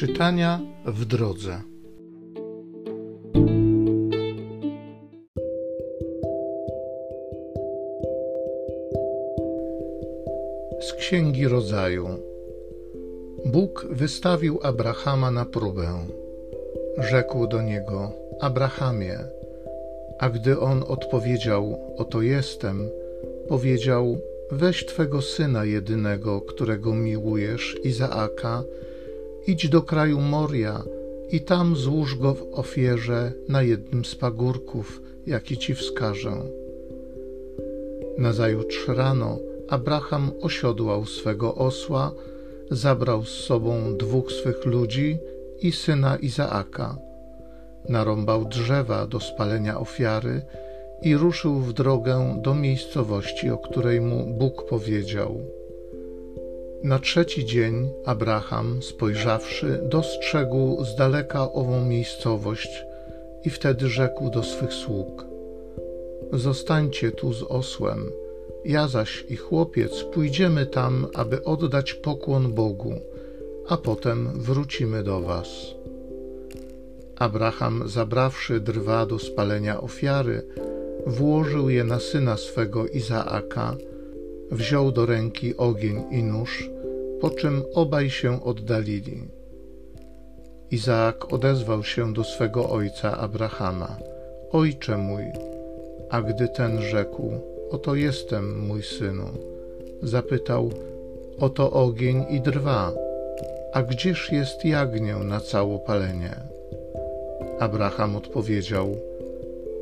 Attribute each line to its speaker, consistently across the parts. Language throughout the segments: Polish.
Speaker 1: Czytania w drodze. Z Księgi Rodzaju. Bóg wystawił Abrahama na próbę. Rzekł do niego: Abrahamie. A gdy on odpowiedział: Oto jestem, powiedział: Weź twego syna jedynego, którego miłujesz, Izaaka, idź do kraju Moria i tam złóż go w ofierze na jednym z pagórków, jaki ci wskażę. Nazajutrz rano Abraham osiodłał swego osła, zabrał z sobą dwóch swych ludzi i syna Izaaka. Narąbał drzewa do spalenia ofiary i ruszył w drogę do miejscowości, o której mu Bóg powiedział. Na trzeci dzień Abraham, spojrzawszy, dostrzegł z daleka ową miejscowość i wtedy rzekł do swych sług: Zostańcie tu z osłem, ja zaś i chłopiec pójdziemy tam, aby oddać pokłon Bogu, a potem wrócimy do was. Abraham, zabrawszy drwa do spalenia ofiary, włożył je na syna swego Izaaka, wziął do ręki ogień i nóż, po czym obaj się oddalili. Izaak odezwał się do swego ojca Abrahama: Ojcze mój, a gdy ten rzekł: Oto jestem, mój synu, zapytał: Oto ogień i drwa, a gdzież jest jagnię na całopalenie? Abraham odpowiedział: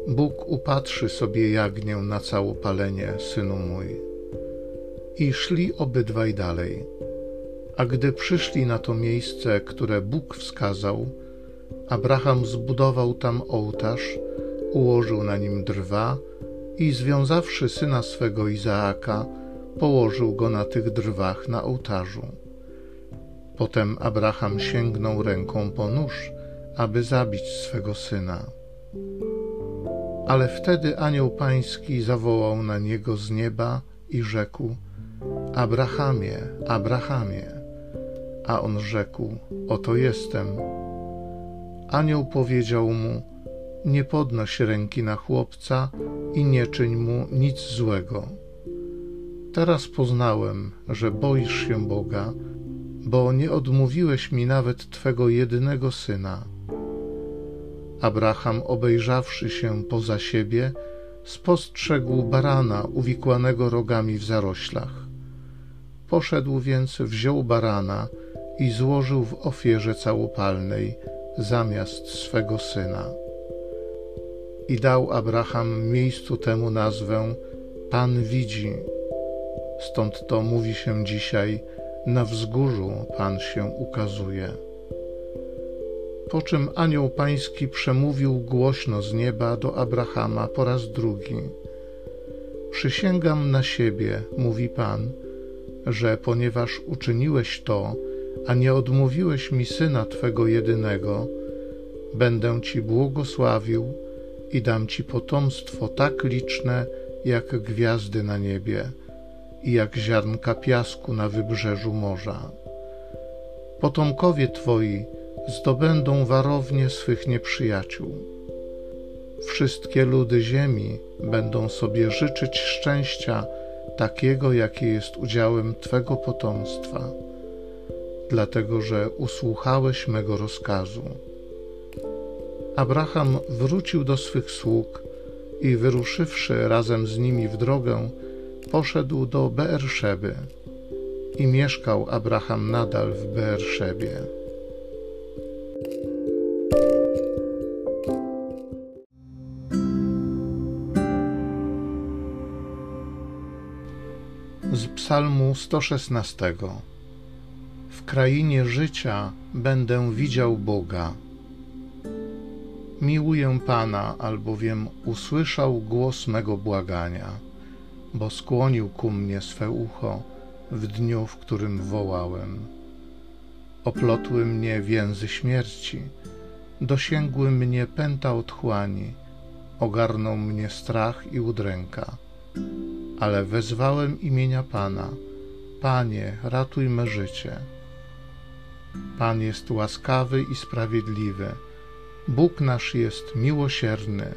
Speaker 1: Bóg upatrzy sobie jagnię na całopalenie, synu mój. I szli obydwaj dalej. A gdy przyszli na to miejsce, które Bóg wskazał, Abraham zbudował tam ołtarz, ułożył na nim drwa i związawszy syna swego Izaaka, położył go na tych drwach na ołtarzu. Potem Abraham sięgnął ręką po nóż, aby zabić swego syna. Ale wtedy anioł pański zawołał na niego z nieba i rzekł: Abrahamie, Abrahamie. A on rzekł: Oto jestem. Anioł powiedział mu: Nie podnoś ręki na chłopca i nie czyń mu nic złego. Teraz poznałem, że boisz się Boga, bo nie odmówiłeś mi nawet twego jedynego syna. Abraham, obejrzawszy się poza siebie, spostrzegł barana uwikłanego rogami w zaroślach. Poszedł więc, wziął barana i złożył w ofierze całopalnej zamiast swego syna. I dał Abraham miejscu temu nazwę Pan widzi. Stąd to mówi się dzisiaj, na wzgórzu Pan się ukazuje. Po czym anioł pański przemówił głośno z nieba do Abrahama po raz drugi. Przysięgam na siebie, mówi Pan, że ponieważ uczyniłeś to, a nie odmówiłeś mi syna Twego jedynego, będę Ci błogosławił i dam Ci potomstwo tak liczne, jak gwiazdy na niebie i jak ziarnka piasku na wybrzeżu morza. Potomkowie Twoi zdobędą warownie swych nieprzyjaciół. Wszystkie ludy ziemi będą sobie życzyć szczęścia takiego, jakie jest udziałem Twego potomstwa, dlatego że usłuchałeś mego rozkazu. Abraham wrócił do swych sług i wyruszywszy razem z nimi w drogę, poszedł do Beerszeby i mieszkał Abraham nadal w Beerszebie. z Psalmu 116. Krainie życia będę widział Boga. Miłuję Pana, albowiem usłyszał głos mego błagania, bo skłonił ku mnie swe ucho w dniu, w którym wołałem. Oplotły mnie więzy śmierci, dosięgły mnie pęta otchłani, ogarnął mnie strach i udręka ale wezwałem imienia Pana. Panie, ratuj me życie. Pan jest łaskawy i sprawiedliwy. Bóg nasz jest miłosierny.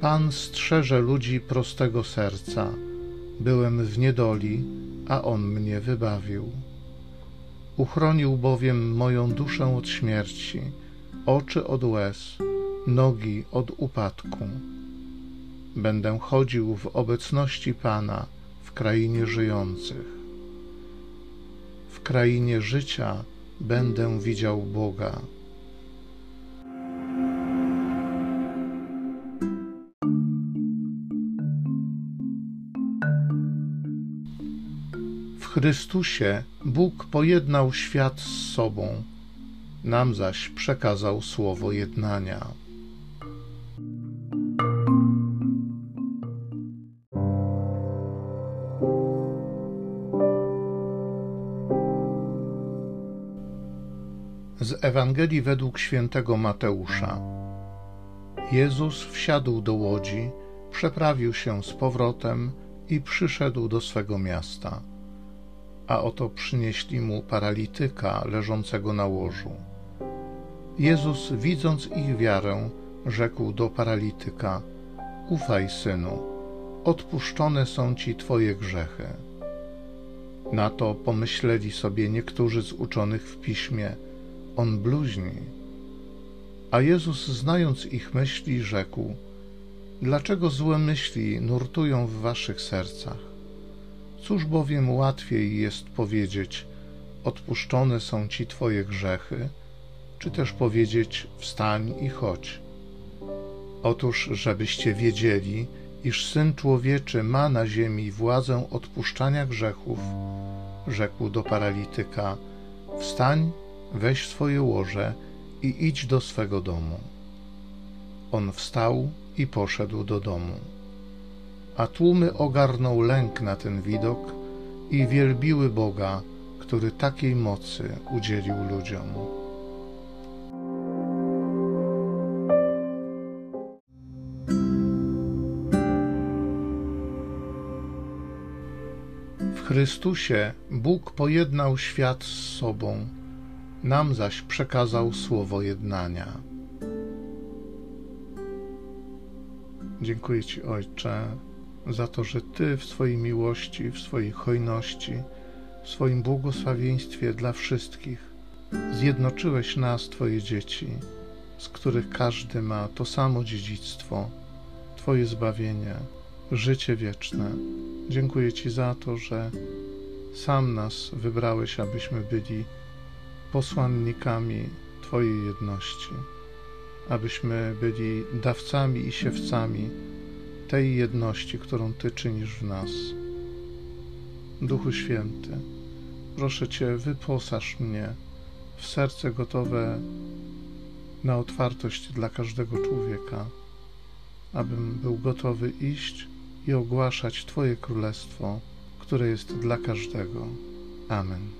Speaker 1: Pan strzeże ludzi prostego serca. Byłem w niedoli, a On mnie wybawił. Uchronił bowiem moją duszę od śmierci, oczy od łez, nogi od upadku. Będę chodził w obecności Pana w krainie żyjących. W krainie życia będę widział Boga. W Chrystusie Bóg pojednał świat z sobą, nam zaś przekazał słowo jednania. Z Ewangelii według świętego Mateusza. Jezus wsiadł do łodzi, przeprawił się z powrotem i przyszedł do swego miasta. A oto przynieśli mu paralityka leżącego na łożu. Jezus, widząc ich wiarę, rzekł do paralityka: Ufaj, synu, odpuszczone są ci twoje grzechy. Na to pomyśleli sobie niektórzy z uczonych w piśmie on bluźni. A Jezus, znając ich myśli, rzekł: Dlaczego złe myśli nurtują w waszych sercach? Cóż bowiem łatwiej jest powiedzieć: Odpuszczone są ci twoje grzechy, czy też powiedzieć: Wstań i chodź. Otóż, żebyście wiedzieli, iż syn człowieczy ma na ziemi władzę odpuszczania grzechów, rzekł do paralityka: Wstań weź swoje łoże i idź do swego domu. On wstał i poszedł do domu. A tłumy ogarnął lęk na ten widok i wielbiły Boga, który takiej mocy udzielił ludziom. W Chrystusie Bóg pojednał świat z sobą nam zaś przekazał słowo jednania. Dziękuję Ci, Ojcze, za to, że Ty w swojej miłości, w swojej hojności, w swoim błogosławieństwie dla wszystkich zjednoczyłeś nas, Twoje dzieci, z których każdy ma to samo dziedzictwo, Twoje zbawienie, życie wieczne. Dziękuję Ci za to, że sam nas wybrałeś, abyśmy byli posłannikami Twojej jedności, abyśmy byli dawcami i siewcami tej jedności, którą Ty czynisz w nas. Duchu Święty, proszę Cię, wyposaż mnie w serce gotowe na otwartość dla każdego człowieka, abym był gotowy iść i ogłaszać Twoje królestwo, które jest dla każdego. Amen.